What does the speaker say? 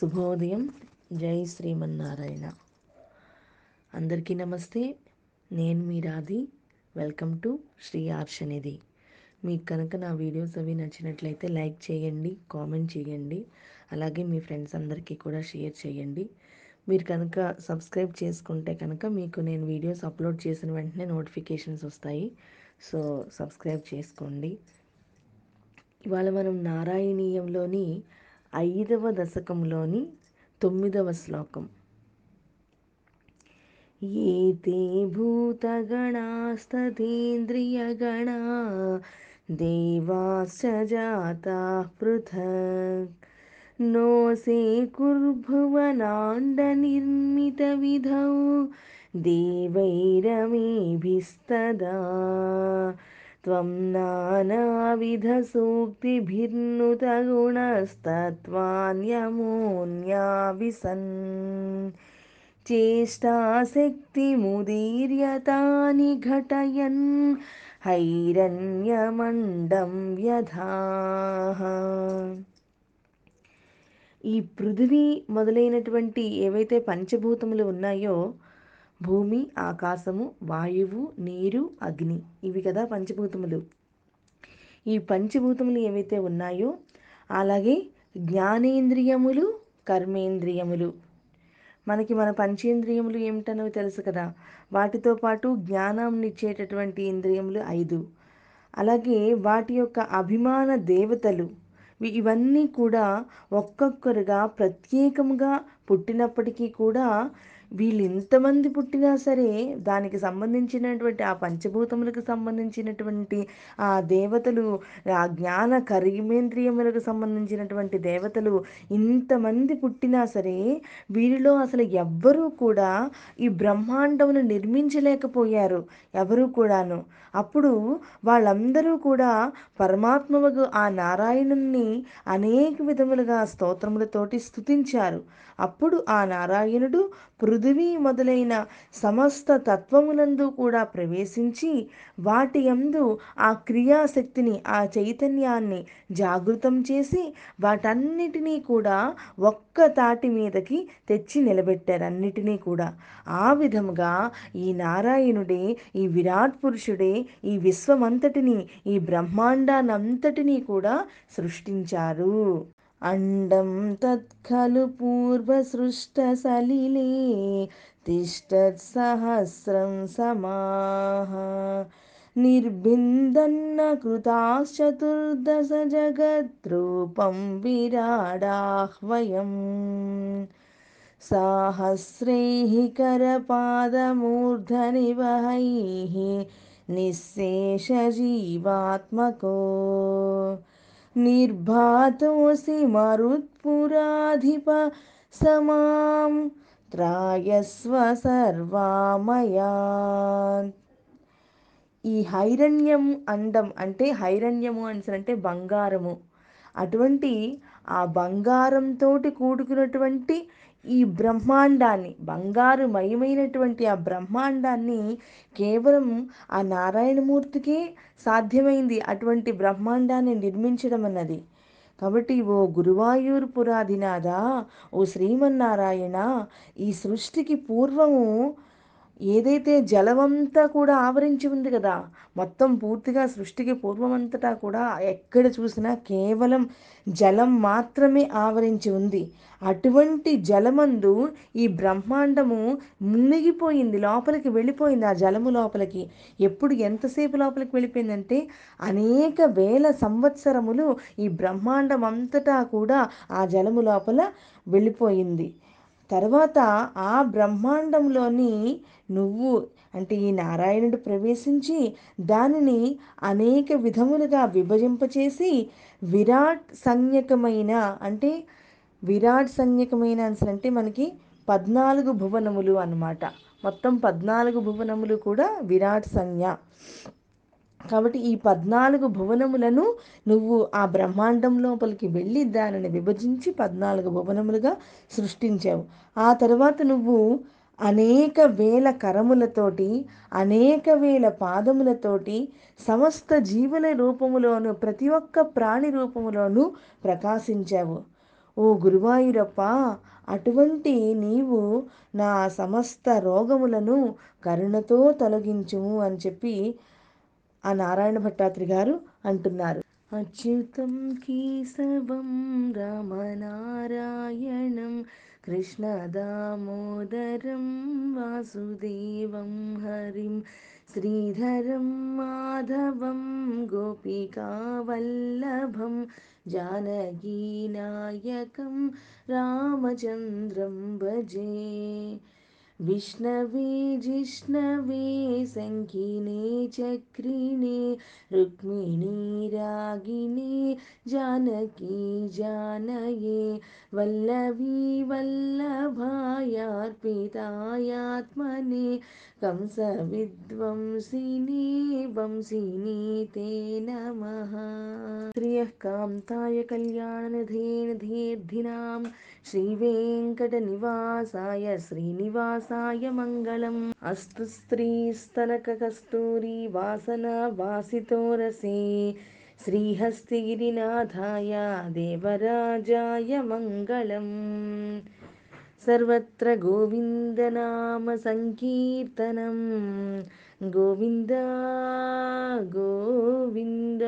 శుభోదయం. జై శ్రీమన్నారాయణ. అందరికీ నమస్తే. నేను మీ Radhi. Welcome to Sri Arshanidhi. మీకు కనుక నా వీడియోస్ అవి నచ్చినట్లయితే లైక్ చేయండి కామెంట్ చేయండి అలాగే మీ ఫ్రెండ్స్ అందరికీ కూడా షేర్ చేయండి. మీరు కనుక సబ్స్క్రైబ్ చేసుకుంటే కనుక మీకు నేను వీడియోస్ అప్లోడ్ చేసిన వెంటనే నోటిఫికేషన్స్ వస్తాయి. సో సబ్స్క్రైబ్ చేసుకోండి. ఇవాళ మనం నారాయణీయంలోని ఐదవ దశకంలోని తొమ్మిదవ శ్లోకం. ఏతే భూతగణాస్తతేంద్రియగణా దేవాశ్చ జాతా పృథక్. నోసే కుర్భువనాండనిర్మితవిధౌ దేవైరమేభిస్తదా. त्वं नानाविधसूक्तिभिर्नुतगुणस्तत्त्वान्यमोऽन्या विसन् चेष्टाशक्तिमुदीर्यतानि घटयन् हैरण्यमण्डं వ్యధాః ఈ పృథివీ మొదలైనటువంటి ఏవైతే పంచభూతములు ఉన్నాయో భూమి ఆకాశము వాయువు నీరు అగ్ని. ఇవి కదా పంచభూతములు. ఈ పంచభూతములు ఏవైతే ఉన్నాయో అలాగే జ్ఞానేంద్రియములు కర్మేంద్రియములు. మనకి మన పంచేంద్రియములు ఏమిటనో తెలుసు కదా. వాటితో పాటు జ్ఞానాన్ని ఇచ్చేటటువంటి ఇంద్రియములు ఐదు. అలాగే వాటి యొక్క అభిమాన దేవతలు. ఇవన్నీ కూడా ఒక్కొక్కరుగా ప్రత్యేకముగా పుట్టినప్పటికీ కూడా వీళ్ళు ఇంతమంది పుట్టినా సరే దానికి సంబంధించినటువంటి ఆ పంచభూతములకు సంబంధించినటువంటి ఆ దేవతలు ఆ జ్ఞాన కరిమేంద్రియములకు సంబంధించినటువంటి దేవతలు ఇంతమంది పుట్టినా సరే వీరిలో అసలు ఎవ్వరూ కూడా ఈ బ్రహ్మాండమును నిర్మించలేకపోయారు ఎవరూ కూడాను. అప్పుడు వాళ్ళందరూ కూడా పరమాత్మకు ఆ నారాయణుణ్ణి అనేక విధములుగా స్తోత్రములతోటి స్థుతించారు అప్పుడు ఆ నారాయణుడు పృథివీ మొదలైన సమస్త తత్వములందు కూడా ప్రవేశించి వాటి యందు ఆ క్రియాశక్తిని ఆ చైతన్యాన్ని జాగృతం చేసి వాటన్నిటినీ కూడా ఒక్క తాటి మీదకి తెచ్చి నిలబెట్టారు అన్నిటినీ కూడా. ఆ విధముగా ఈ నారాయణుడే ఈ విరాట్ పురుషుడే ఈ విశ్వమంతటిని ఈ బ్రహ్మాండానంతటినీ కూడా సృష్టించారు. अण्डं तत्खलु पूर्वसृष्टसलिले तिष्ठत्सहस्रं समाः निर्बिन्दन्न कृताश्चतुर्दशजगद्रूपं विराडाह्वयम्। साहस्रैः करपादमूर्धनिवहैः निःशेषजीवात्मको। निर्भातोऽसि मरुत्पुराधिप समां త్రాయస్వ సర్వామయా ఈ హైరణ్యం అండం అంటే హైరణ్యము అని అంటే బంగారము అటువంటి ఆ బంగారంతో కూడుకున్నటువంటి ఈ బ్రహ్మాండాన్ని బంగారు మయమైనటువంటి ఆ బ్రహ్మాండాన్ని కేవలం ఆ నారాయణమూర్తికే సాధ్యమైంది అటువంటి బ్రహ్మాండాన్ని నిర్మించడం అన్నది. కాబట్టి ఓ గురువాయూర్ పురాధినాథ ఓ శ్రీమన్నారాయణ ఈ సృష్టికి పూర్వము ఏదైతే జలమంతా కూడా ఆవరించి ఉంది కదా మొత్తం పూర్తిగా సృష్టికి పూర్వమంతటా కూడా ఎక్కడ చూసినా కేవలం జలం మాత్రమే ఆవరించి ఉంది. అటువంటి జలమందు ఈ బ్రహ్మాండము మునిగిపోయింది లోపలికి వెళ్ళిపోయింది. ఆ జలము లోపలికి ఎప్పుడు ఎంతసేపు లోపలికి వెళ్ళిపోయిందంటే అనేక వేల సంవత్సరములు ఈ బ్రహ్మాండం అంతటా కూడా ఆ జలము లోపల వెళ్ళిపోయింది. తర్వాత ఆ బ్రహ్మాండంలోని నువ్వు అంటే ఈ నారాయణుడు ప్రవేశించి దానిని అనేక విధములుగా విభజింపచేసి విరాట్ సంజ్ఞకమైన అంటే విరాట్ సంజ్ఞకమైన అంటే మనకి పద్నాలుగు భువనములు అన్నమాట. మొత్తం పద్నాలుగు భువనములు కూడా విరాట్ సంజ్ఞ. కాబట్టి ఈ పద్నాలుగు భువనములను నువ్వు ఆ బ్రహ్మాండం లోపలికి వెళ్ళి దానిని విభజించి పద్నాలుగు భువనములుగా సృష్టించావు. ఆ తర్వాత నువ్వు అనేక వేల కరములతోటి అనేక వేల పాదములతోటి సమస్త జీవుల రూపములోను ప్రతి ఒక్క ప్రాణి రూపములోను ప్రకాశించావు. ఓ గురువాయూరప్ప అటువంటి నీవు నా సమస్త రోగములను కరుణతో తొలగించుము అని చెప్పి ఆ నారాయణ భట్టాత్రి గారు అంటున్నారు. అచ్యుతం కేశవం రామనారాయణం కృష్ణ దామోదరం వాసుదేవం హరిం శ్రీధరం మాధవం గోపికావల్లభం జానకీనాయకం రామచంద్రం భజే. विष्णवे जिष्णवे सङ्खिने चक्रिणे रुक्मिणी रागिणे जानकी जानये वल्लवी वल्लभायार्पितायात्मने कंसविद्वंसिनी वंसिनी ते नमः। श्रियः कान्ताय कल्याणनिधेर्धिनां श्रीवेङ्कटनिवासाय వాసాయ మంగళం అస్తు స్త్రీస్తనక కస్తూరి వాసన వాసితోరసే శ్రీహస్తిగిరినాథాయ దేవరాజాయ మంగళం. సర్వత్ర గోవిందనామ సంకీర్తనం. గోవింద గోవింద.